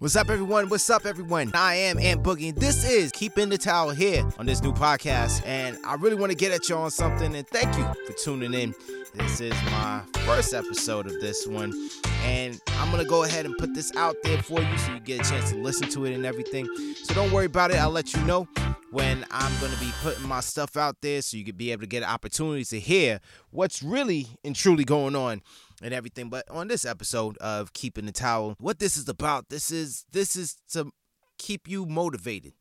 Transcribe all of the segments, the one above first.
What's up, everyone? What's up, everyone? I am Ant Boogie, this is Keeping the Towel here on this new podcast. And I really want to get at you on something, and thank you for tuning in. This is my first episode of this one, and I'm gonna go ahead and put this out there for you so you get a chance to listen to it and everything. So don't worry about it, I'll let you know when I'm gonna be putting my stuff out there so you can be able to get an opportunity to hear what's really and truly going on and everything. But on this episode of Keeping the Towel, what this is about, this is this is to keep you motivated,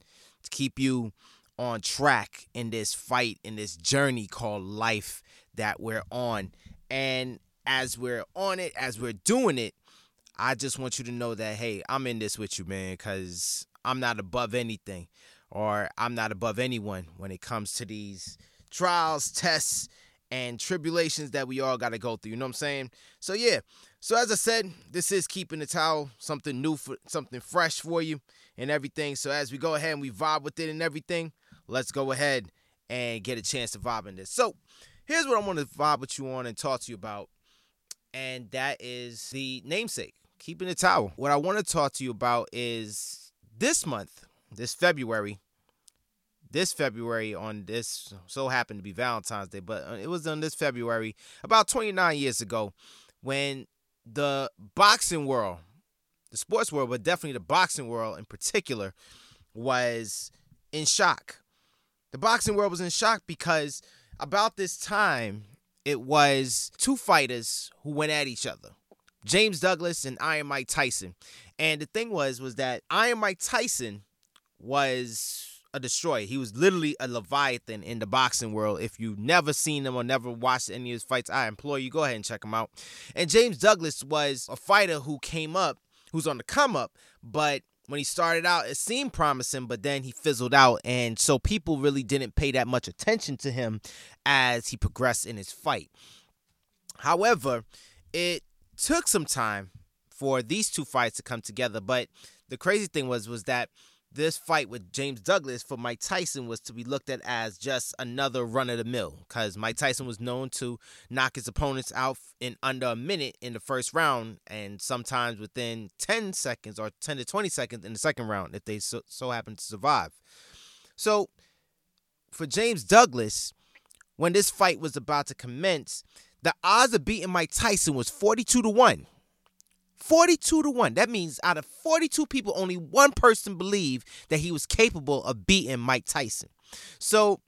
to keep you on track in this fight, in this journey called life that we're on. And as we're on it, as we're doing it, I just want you to know that hey, I'm in this with you, man, because I'm not above anything or I'm not above anyone when it comes to these trials, tests, and tribulations that we all got to go through. You know what I'm saying? So yeah. So as I said, this is keeping the towel, something new for something fresh for you and everything. So as we go ahead and we vibe with it and everything, let's go ahead and get a chance to vibe in this. So here's what I want to vibe with you on and talk to you about, and that is the namesake, keeping the towel. What I want to talk to you about is this month, this February, this February on this so happened to be Valentine's Day, but uh, it was on this February about 29 years ago when the boxing world, the sports world, but definitely the boxing world in particular, was in shock. The boxing world was in shock because about this time it was two fighters who went at each other. James Douglas and Iron Mike Tyson. And the thing was was that Iron Mike Tyson was a destroyer. He was literally a leviathan in the boxing world. If you've never seen him or never watched any of his fights, I implore you go ahead and check him out. And James Douglas was a fighter who came up, who's on the come up, but when he started out, it seemed promising, but then he fizzled out. And so people really didn't pay that much attention to him as he progressed in his fight. However, it took some time for these two fights to come together. But the crazy thing was was that this fight with James Douglas for Mike Tyson was to be looked at as just another run of the mill because Mike Tyson was known to knock his opponents out in under a minute in the first round and sometimes within 10 seconds or 10 to 20 seconds in the second round if they so, so happen to survive. So for James Douglas, when this fight was about to commence, the odds of beating Mike Tyson was 42 to 1. 42 to 1. That means out of 42 people, only one person believed that he was capable of beating Mike Tyson. So,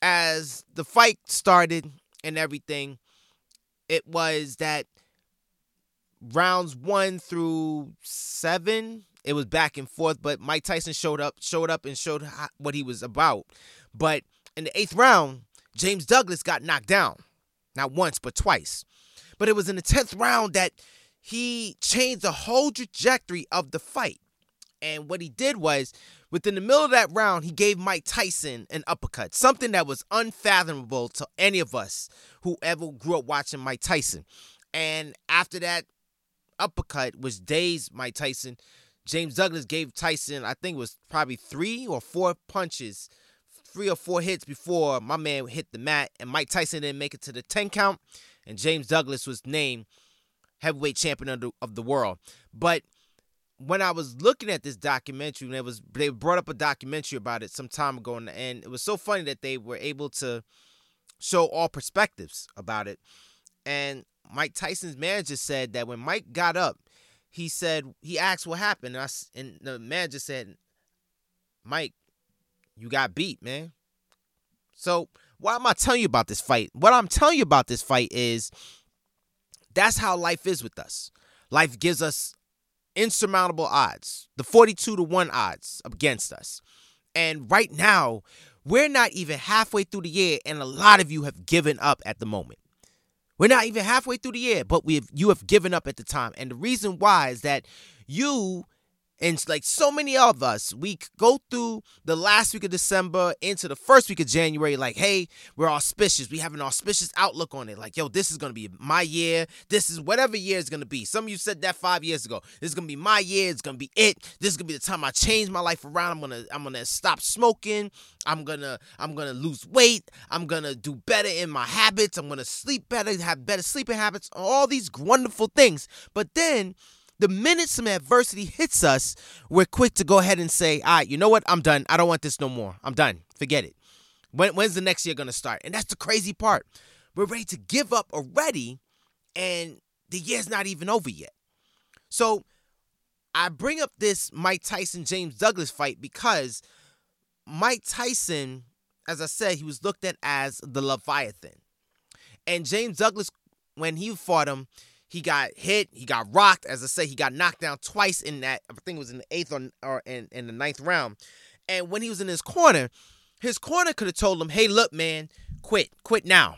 as the fight started and everything, it was that rounds one through seven, it was back and forth, but Mike Tyson showed up, showed up and showed what he was about. But in the eighth round, James Douglas got knocked down. Not once, but twice. But it was in the 10th round that he changed the whole trajectory of the fight. And what he did was, within the middle of that round, he gave Mike Tyson an uppercut, something that was unfathomable to any of us who ever grew up watching Mike Tyson. And after that uppercut, which dazed Mike Tyson, James Douglas gave Tyson, I think it was probably three or four punches, three or four hits before my man hit the mat. And Mike Tyson didn't make it to the 10 count. And James Douglas was named heavyweight champion of the, of the world. But when I was looking at this documentary, and it was they brought up a documentary about it some time ago, and, and it was so funny that they were able to show all perspectives about it. And Mike Tyson's manager said that when Mike got up, he said he asked what happened, and, I, and the manager said, "Mike, you got beat, man." So why am I telling you about this fight? What I'm telling you about this fight is that's how life is with us. Life gives us insurmountable odds, the 42 to 1 odds against us. And right now, we're not even halfway through the year, and a lot of you have given up at the moment. We're not even halfway through the year, but we have you have given up at the time. And the reason why is that you and like so many of us, we go through the last week of December into the first week of January, like, hey, we're auspicious. We have an auspicious outlook on it. Like, yo, this is gonna be my year. This is whatever year is gonna be. Some of you said that five years ago. This is gonna be my year. It's gonna be it. This is gonna be the time I change my life around. I'm gonna, I'm gonna stop smoking. I'm gonna, I'm gonna lose weight. I'm gonna do better in my habits. I'm gonna sleep better, have better sleeping habits. All these wonderful things. But then the minute some adversity hits us, we're quick to go ahead and say, all right, you know what? I'm done. I don't want this no more. I'm done. Forget it. When, when's the next year going to start? And that's the crazy part. We're ready to give up already, and the year's not even over yet. So I bring up this Mike Tyson James Douglas fight because Mike Tyson, as I said, he was looked at as the Leviathan. And James Douglas, when he fought him, he got hit, he got rocked. As I say, he got knocked down twice in that. I think it was in the eighth or, or in, in the ninth round. And when he was in his corner, his corner could have told him, "Hey, look, man, quit, quit now,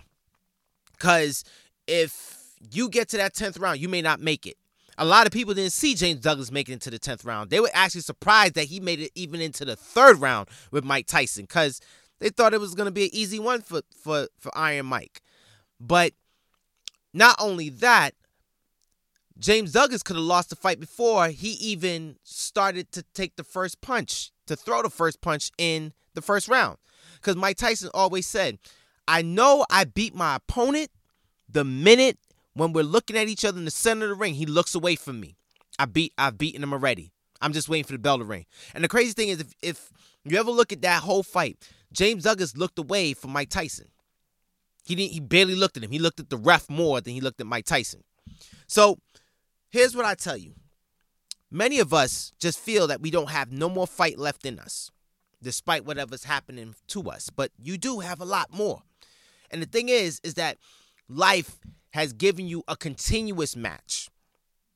because if you get to that tenth round, you may not make it." A lot of people didn't see James Douglas make it into the tenth round. They were actually surprised that he made it even into the third round with Mike Tyson, because they thought it was going to be an easy one for for for Iron Mike. But not only that, James Douglas could have lost the fight before he even started to take the first punch, to throw the first punch in the first round. Because Mike Tyson always said, I know I beat my opponent the minute when we're looking at each other in the center of the ring, he looks away from me. I beat I've beaten him already. I'm just waiting for the bell to ring. And the crazy thing is if, if you ever look at that whole fight, James Douglas looked away from Mike Tyson. He didn't he barely looked at him. He looked at the ref more than he looked at Mike Tyson. So here's what I tell you. Many of us just feel that we don't have no more fight left in us, despite whatever's happening to us. But you do have a lot more. And the thing is, is that life has given you a continuous match.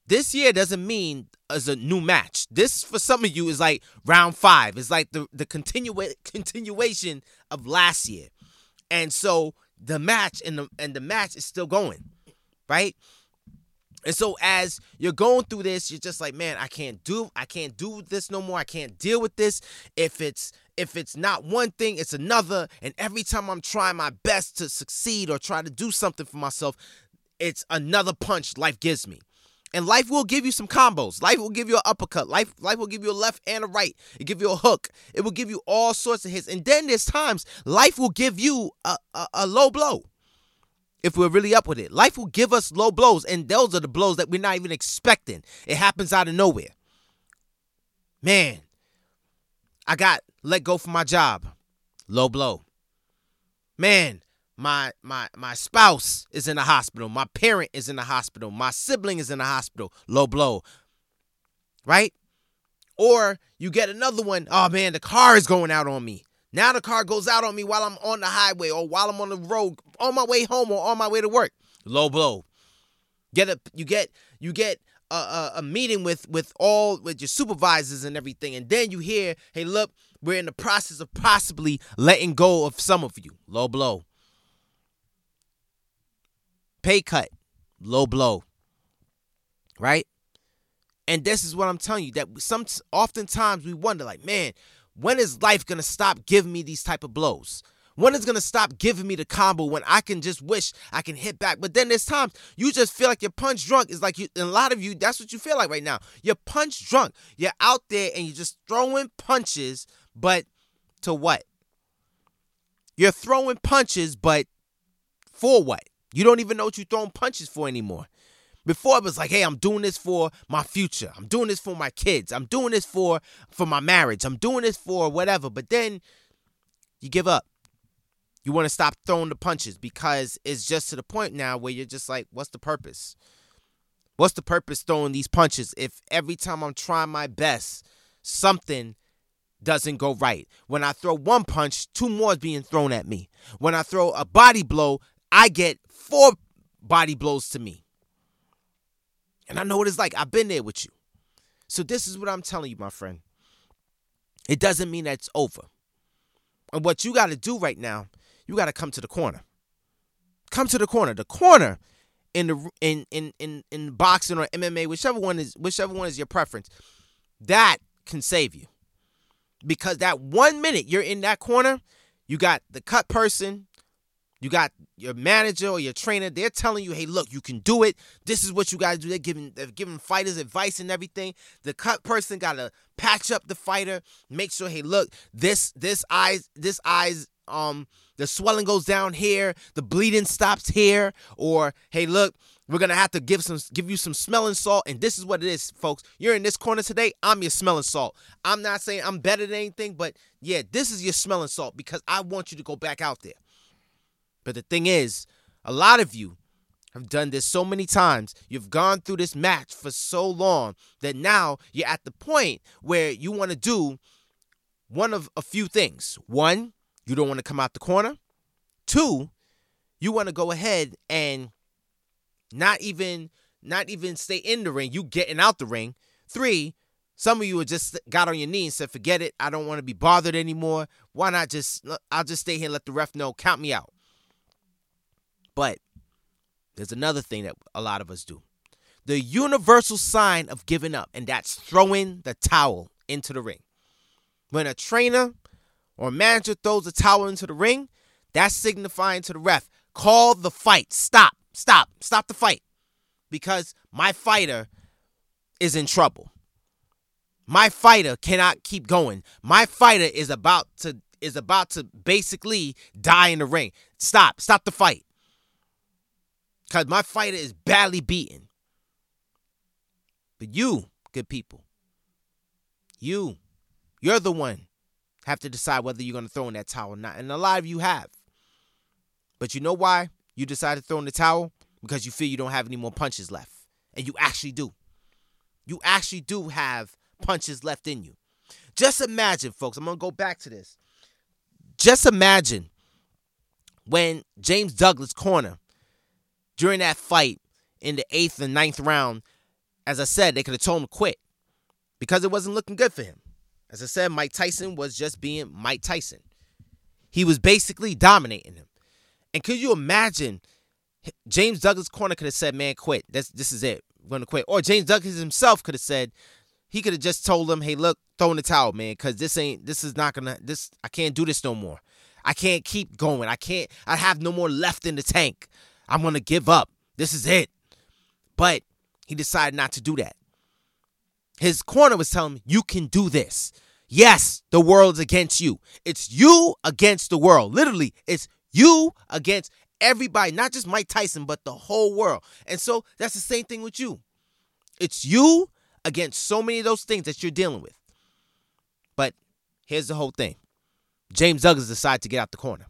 This year doesn't mean as a new match. This for some of you is like round five. It's like the the continua- continuation of last year, and so the match and the and the match is still going, right? And so as you're going through this, you're just like, man, I can't do I can't do this no more. I can't deal with this. If it's if it's not one thing, it's another. And every time I'm trying my best to succeed or try to do something for myself, it's another punch life gives me. And life will give you some combos. Life will give you an uppercut. Life, life will give you a left and a right. It give you a hook. It will give you all sorts of hits. And then there's times life will give you a, a, a low blow if we're really up with it. Life will give us low blows, and those are the blows that we're not even expecting. It happens out of nowhere. Man, I got let go from my job. Low blow. Man, my my my spouse is in the hospital. My parent is in the hospital. My sibling is in the hospital. Low blow. Right? Or you get another one. Oh man, the car is going out on me. Now the car goes out on me while I'm on the highway or while I'm on the road on my way home or on my way to work. Low blow. Get a you get you get a, a, a, meeting with with all with your supervisors and everything, and then you hear, hey, look, we're in the process of possibly letting go of some of you. Low blow. Pay cut. Low blow. Right? And this is what I'm telling you that some oftentimes we wonder, like, man, when is life gonna stop giving me these type of blows? When is gonna stop giving me the combo when I can just wish I can hit back? But then there's times you just feel like you're punch drunk. It's like you, a lot of you, that's what you feel like right now. You're punch drunk. You're out there and you're just throwing punches, but to what? You're throwing punches, but for what? You don't even know what you're throwing punches for anymore. Before it was like, hey, I'm doing this for my future. I'm doing this for my kids. I'm doing this for for my marriage. I'm doing this for whatever. But then you give up. You want to stop throwing the punches because it's just to the point now where you're just like, what's the purpose? What's the purpose throwing these punches if every time I'm trying my best, something doesn't go right? When I throw one punch, two more is being thrown at me. When I throw a body blow, I get four body blows to me. And I know what it's like. I've been there with you. So this is what I'm telling you, my friend. It doesn't mean that it's over. And what you got to do right now, you got to come to the corner. Come to the corner. The corner in the in in in in boxing or MMA, whichever one is whichever one is your preference, that can save you. Because that one minute you're in that corner, you got the cut person, you got your manager or your trainer, they're telling you, hey, look, you can do it. This is what you gotta do. They're giving they're giving fighters advice and everything. The cut person gotta patch up the fighter, make sure, hey, look, this this eyes, this eyes, um, the swelling goes down here, the bleeding stops here, or hey, look, We're gonna have to give some give you some smelling salt, and this is what it is, folks. You're in this corner today. I'm your smelling salt. I'm not saying I'm better than anything, but yeah, this is your smelling salt because I want you to go back out there. But the thing is, a lot of you have done this so many times. You've gone through this match for so long that now you're at the point where you want to do one of a few things. One, you don't want to come out the corner. Two, you want to go ahead and not even not even stay in the ring. You getting out the ring. Three, some of you have just got on your knee and said, "Forget it. I don't want to be bothered anymore. Why not just I'll just stay here and let the ref know. Count me out." But there's another thing that a lot of us do. The universal sign of giving up, and that's throwing the towel into the ring. When a trainer or manager throws a towel into the ring, that's signifying to the ref, call the fight. Stop, stop, stop the fight. Because my fighter is in trouble. My fighter cannot keep going. My fighter is about to is about to basically die in the ring. Stop, stop the fight. Cause my fighter is badly beaten. But you, good people, you, you're the one have to decide whether you're going to throw in that towel or not. And a lot of you have. But you know why you decided to throw in the towel? Because you feel you don't have any more punches left. And you actually do. You actually do have punches left in you. Just imagine, folks, I'm going to go back to this. Just imagine when James Douglas corner during that fight in the eighth and ninth round, as I said, they could have told him to quit because it wasn't looking good for him. As I said, Mike Tyson was just being Mike Tyson. He was basically dominating him. And could you imagine James Douglas corner could have said, "Man, quit. This this is it. We're gonna quit." Or James Douglas himself could have said, he could have just told him, "Hey, look, throw in the towel, man, because this ain't. This is not gonna. This I can't do this no more. I can't keep going. I can't. I have no more left in the tank. I'm gonna give up. This is it." But he decided not to do that. His corner was telling him, You can do this. Yes, the world's against you. It's you against the world. Literally, it's you against everybody, not just Mike Tyson, but the whole world. And so that's the same thing with you. It's you against so many of those things that you're dealing with. But here's the whole thing James Douglas decided to get out the corner.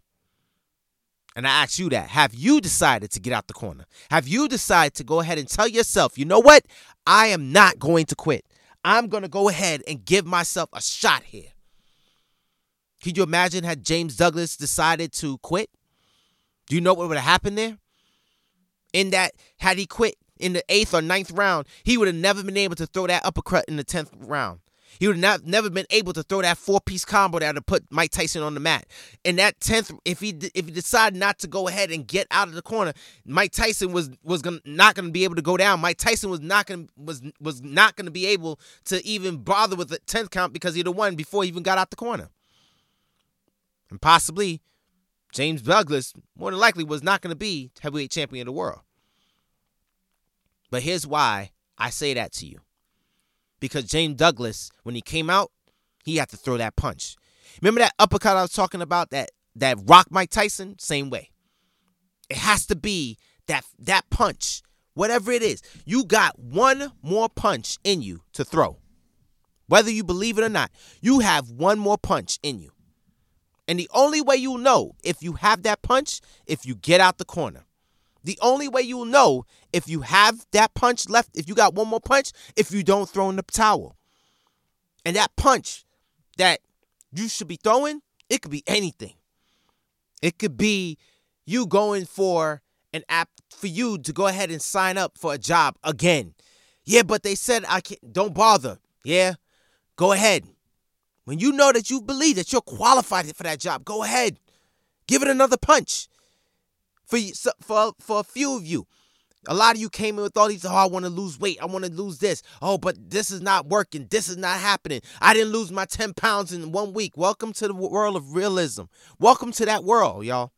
And I ask you that. Have you decided to get out the corner? Have you decided to go ahead and tell yourself, you know what? I am not going to quit. I'm going to go ahead and give myself a shot here. Could you imagine had James Douglas decided to quit? Do you know what would have happened there? In that, had he quit in the eighth or ninth round, he would have never been able to throw that uppercut in the tenth round. He would have never been able to throw that four piece combo that to put Mike Tyson on the mat. In that tenth, if he if he decided not to go ahead and get out of the corner, Mike Tyson was was gonna, not going to be able to go down. Mike Tyson was not going was was not going to be able to even bother with the tenth count because he'd have won before he even got out the corner. And possibly James Douglas more than likely was not going to be heavyweight champion of the world. But here's why I say that to you because James Douglas, when he came out, he had to throw that punch. Remember that uppercut I was talking about that that rock Mike Tyson? Same way. It has to be that that punch, whatever it is. You got one more punch in you to throw. Whether you believe it or not, you have one more punch in you. And the only way you'll know if you have that punch, if you get out the corner. The only way you'll know if you have that punch left, if you got one more punch, if you don't throw in the towel. And that punch that you should be throwing, it could be anything. It could be you going for an app for you to go ahead and sign up for a job again. Yeah, but they said I can't don't bother. Yeah. Go ahead. When you know that you believe that you're qualified for that job, go ahead. Give it another punch for for for a few of you. A lot of you came in with all these, oh, I want to lose weight. I want to lose this. Oh, but this is not working. This is not happening. I didn't lose my 10 pounds in one week. Welcome to the world of realism. Welcome to that world, y'all.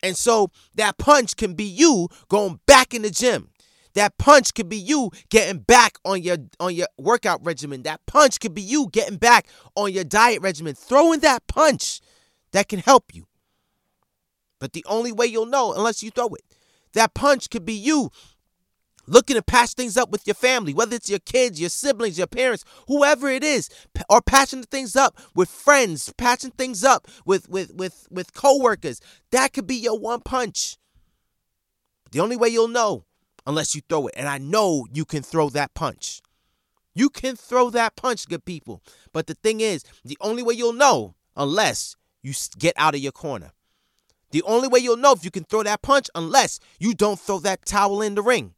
And so that punch can be you going back in the gym. That punch could be you getting back on your on your workout regimen. That punch could be you getting back on your diet regimen. Throwing that punch that can help you. But the only way you'll know unless you throw it. That punch could be you looking to patch things up with your family, whether it's your kids, your siblings, your parents, whoever it is, or patching things up with friends, patching things up with with with with coworkers. That could be your one punch. The only way you'll know unless you throw it. And I know you can throw that punch. You can throw that punch, good people. But the thing is, the only way you'll know unless you get out of your corner. The only way you'll know if you can throw that punch unless you don't throw that towel in the ring.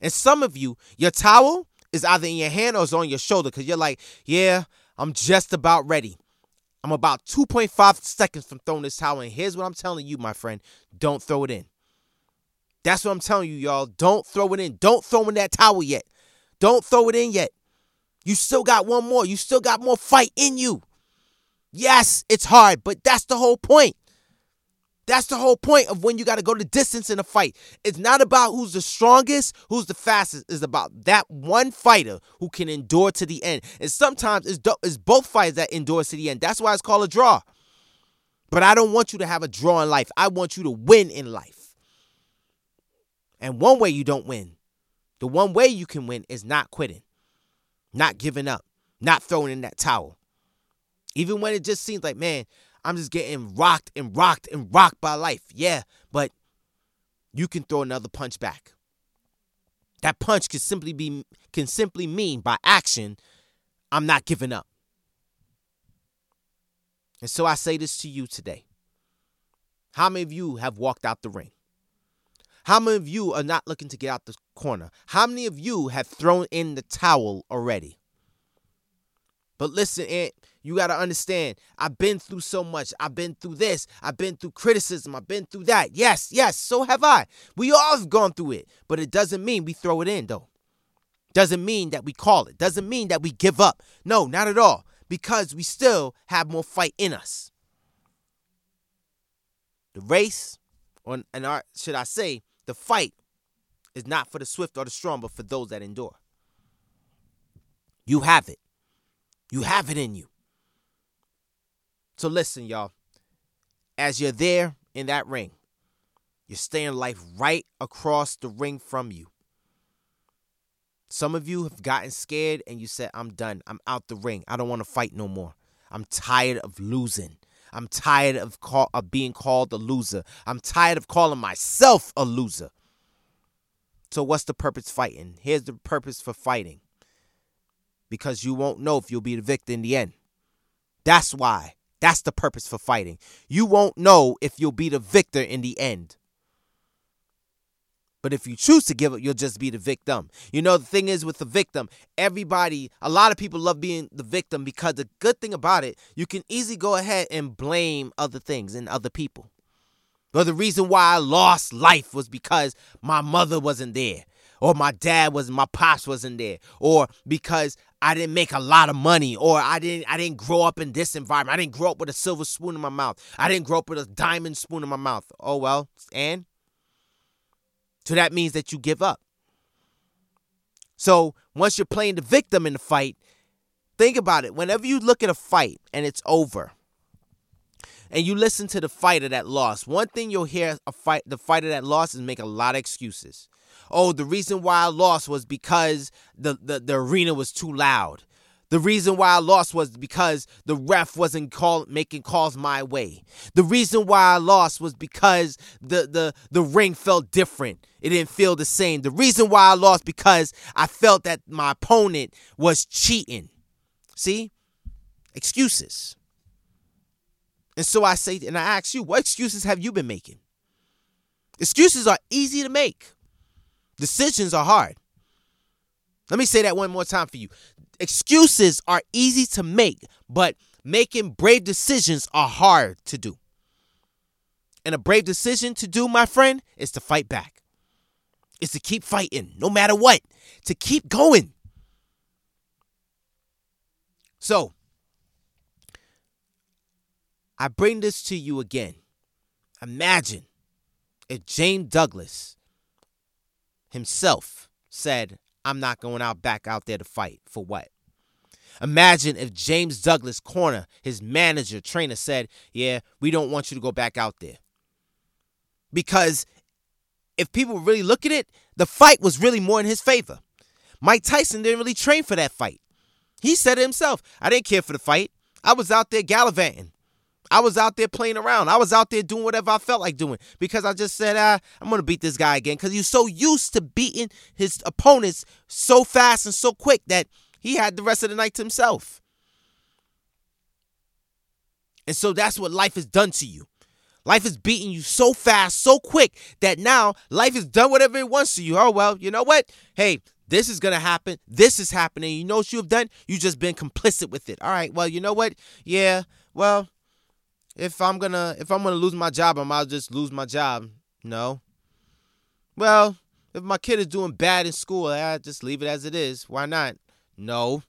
And some of you, your towel is either in your hand or it's on your shoulder because you're like, yeah, I'm just about ready. I'm about 2.5 seconds from throwing this towel in. Here's what I'm telling you, my friend don't throw it in. That's what I'm telling you, y'all. Don't throw it in. Don't throw in that towel yet. Don't throw it in yet. You still got one more. You still got more fight in you. Yes, it's hard, but that's the whole point. That's the whole point of when you got to go the distance in a fight. It's not about who's the strongest, who's the fastest. It's about that one fighter who can endure to the end. And sometimes it's, do- it's both fighters that endure to the end. That's why it's called a draw. But I don't want you to have a draw in life. I want you to win in life. And one way you don't win, the one way you can win is not quitting, not giving up, not throwing in that towel. Even when it just seems like, man, I'm just getting rocked and rocked and rocked by life. Yeah, but you can throw another punch back. That punch can simply be can simply mean by action, I'm not giving up. And so I say this to you today. How many of you have walked out the ring? How many of you are not looking to get out the corner? How many of you have thrown in the towel already? But listen, Ant, you got to understand, I've been through so much. I've been through this. I've been through criticism. I've been through that. Yes, yes, so have I. We all have gone through it. But it doesn't mean we throw it in, though. Doesn't mean that we call it. Doesn't mean that we give up. No, not at all. Because we still have more fight in us. The race, or and our, should I say, the fight is not for the swift or the strong, but for those that endure. You have it. You have it in you. So listen, y'all. As you're there in that ring, you're staying life right across the ring from you. Some of you have gotten scared and you said, I'm done. I'm out the ring. I don't want to fight no more. I'm tired of losing. I'm tired of, call, of being called a loser. I'm tired of calling myself a loser. So, what's the purpose fighting? Here's the purpose for fighting because you won't know if you'll be the victor in the end. That's why. That's the purpose for fighting. You won't know if you'll be the victor in the end. But if you choose to give up, you'll just be the victim. You know, the thing is with the victim, everybody, a lot of people love being the victim because the good thing about it, you can easily go ahead and blame other things and other people. But the reason why I lost life was because my mother wasn't there, or my dad wasn't, my pops wasn't there, or because I didn't make a lot of money or I didn't I didn't grow up in this environment. I didn't grow up with a silver spoon in my mouth. I didn't grow up with a diamond spoon in my mouth. Oh well, and so that means that you give up. So once you're playing the victim in the fight, think about it. Whenever you look at a fight and it's over, and you listen to the fighter that lost, one thing you'll hear a fight the fighter that lost is make a lot of excuses oh, the reason why I lost was because the, the, the arena was too loud. The reason why I lost was because the ref wasn't call, making calls my way. The reason why I lost was because the, the, the ring felt different. It didn't feel the same. The reason why I lost because I felt that my opponent was cheating. See? Excuses. And so I say, and I ask you, what excuses have you been making? Excuses are easy to make. Decisions are hard. Let me say that one more time for you. Excuses are easy to make, but making brave decisions are hard to do. And a brave decision to do, my friend, is to fight back. Is to keep fighting no matter what, to keep going. So, I bring this to you again. Imagine if James Douglas himself said, I'm not going out back out there to fight. For what? Imagine if James Douglas Corner, his manager, trainer, said, Yeah, we don't want you to go back out there. Because if people really look at it, the fight was really more in his favor. Mike Tyson didn't really train for that fight. He said it himself. I didn't care for the fight. I was out there gallivanting. I was out there playing around. I was out there doing whatever I felt like doing because I just said, ah, I'm going to beat this guy again because he was so used to beating his opponents so fast and so quick that he had the rest of the night to himself. And so that's what life has done to you. Life is beating you so fast, so quick that now life has done whatever it wants to you. Oh, well, you know what? Hey, this is going to happen. This is happening. You know what you have done? You just been complicit with it. All right. Well, you know what? Yeah. Well, if I'm to if I'm to lose my job, I might just lose my job. No. Well, if my kid is doing bad in school, I just leave it as it is. Why not? No.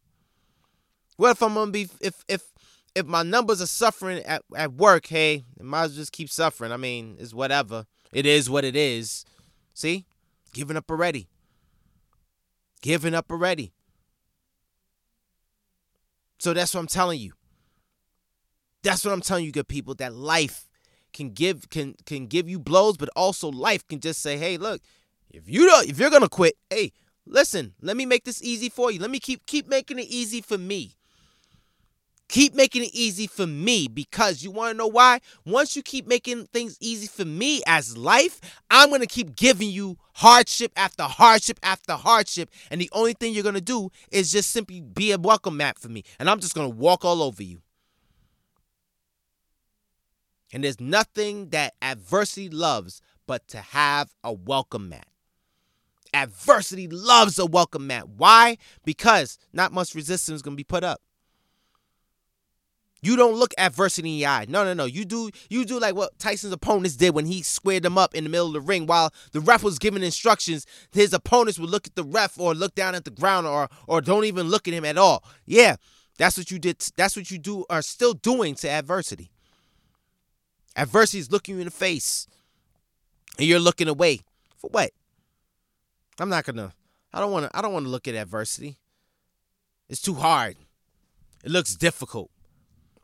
What if I'm to be if if if my numbers are suffering at, at work, hey, I might as well just keep suffering. I mean, it's whatever. It is what it is. See? Giving up already. Giving up already. So that's what I'm telling you. That's what I'm telling you, good people, that life can give can can give you blows, but also life can just say, hey, look, if you don't if you're gonna quit, hey, listen, let me make this easy for you. Let me keep keep making it easy for me. Keep making it easy for me because you want to know why? Once you keep making things easy for me as life, I'm going to keep giving you hardship after hardship after hardship. And the only thing you're going to do is just simply be a welcome mat for me. And I'm just going to walk all over you. And there's nothing that adversity loves but to have a welcome mat. Adversity loves a welcome mat. Why? Because not much resistance is going to be put up. You don't look adversity in the eye. No, no, no. You do you do like what Tyson's opponents did when he squared them up in the middle of the ring while the ref was giving instructions. His opponents would look at the ref or look down at the ground or or don't even look at him at all. Yeah, that's what you did. That's what you do are still doing to adversity. Adversity is looking you in the face, and you're looking away for what? I'm not gonna. I don't want to. I don't want to look at adversity. It's too hard. It looks difficult.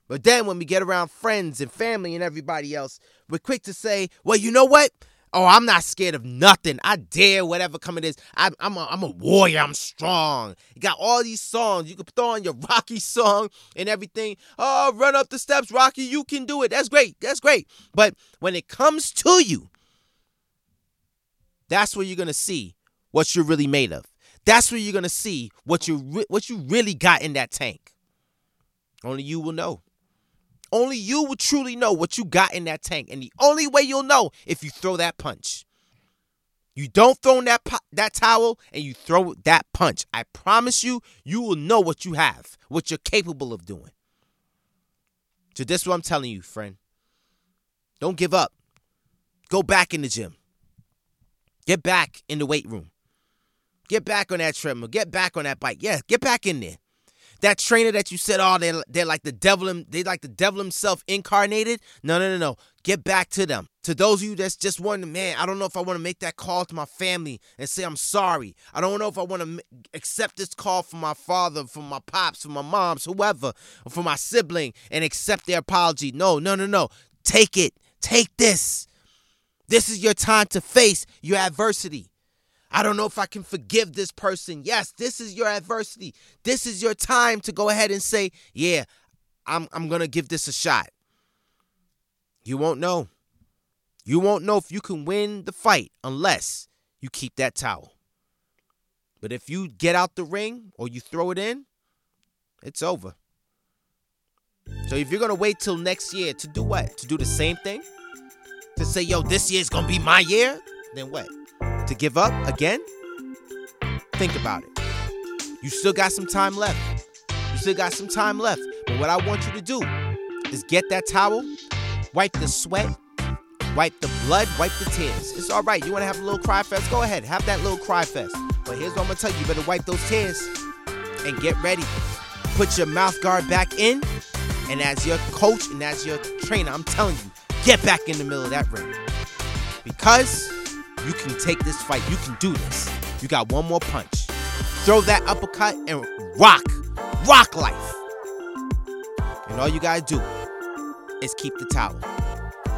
But then when we get around friends and family and everybody else, we're quick to say, well, you know what? Oh, I'm not scared of nothing. I dare whatever coming is. I'm, I'm, a, I'm a warrior. I'm strong. You got all these songs. You can throw on your Rocky song and everything. Oh, run up the steps, Rocky. You can do it. That's great. That's great. But when it comes to you, that's where you're gonna see what you're really made of. That's where you're gonna see what you re- what you really got in that tank. Only you will know. Only you will truly know what you got in that tank. And the only way you'll know if you throw that punch. You don't throw that po- that towel and you throw that punch. I promise you, you will know what you have, what you're capable of doing. So this is what I'm telling you, friend. Don't give up. Go back in the gym. Get back in the weight room. Get back on that treadmill. Get back on that bike. Yeah, get back in there that trainer that you said, oh, they're, they're like the devil, they like the devil himself incarnated. No, no, no, no. Get back to them. To those of you that's just wondering, man, I don't know if I want to make that call to my family and say I'm sorry. I don't know if I want to accept this call from my father, from my pops, from my moms, whoever, or from my sibling and accept their apology. No, no, no, no. Take it. Take this. This is your time to face your adversity. I don't know if I can forgive this person. Yes, this is your adversity. This is your time to go ahead and say, yeah, I'm, I'm going to give this a shot. You won't know. You won't know if you can win the fight unless you keep that towel. But if you get out the ring or you throw it in, it's over. So if you're going to wait till next year to do what? To do the same thing? To say, yo, this year's going to be my year? Then what? To give up again? Think about it. You still got some time left. You still got some time left. But what I want you to do is get that towel, wipe the sweat, wipe the blood, wipe the tears. It's all right. You want to have a little cry fest? Go ahead, have that little cry fest. But here's what I'm gonna tell you: you better wipe those tears and get ready. Put your mouth guard back in, and as your coach and as your trainer, I'm telling you, get back in the middle of that ring because you can take this fight. You can do this. You got one more punch. Throw that uppercut and rock. Rock life. And all you gotta do is keep the towel.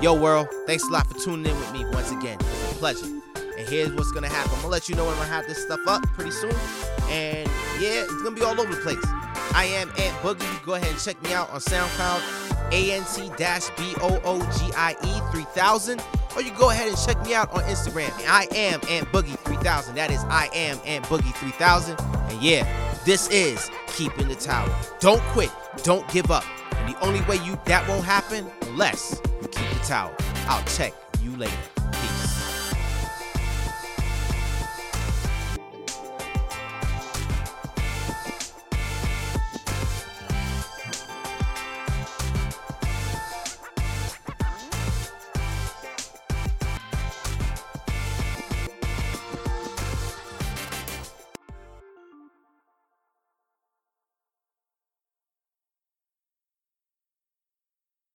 Yo, world, thanks a lot for tuning in with me once again. It's a pleasure. And here's what's gonna happen. I'm gonna let you know when gonna have this stuff up pretty soon. And yeah, it's gonna be all over the place. I am Ant Boogie. Go ahead and check me out on SoundCloud, A-N-T-B-O-O-G-I-E 3000. Or you go ahead and check me out on Instagram. I am Ant Boogie 3000. That is I am Ant Boogie 3000. And yeah, this is Keeping the Towel. Don't quit. Don't give up. And the only way you that won't happen unless you keep the tower. I'll check you later.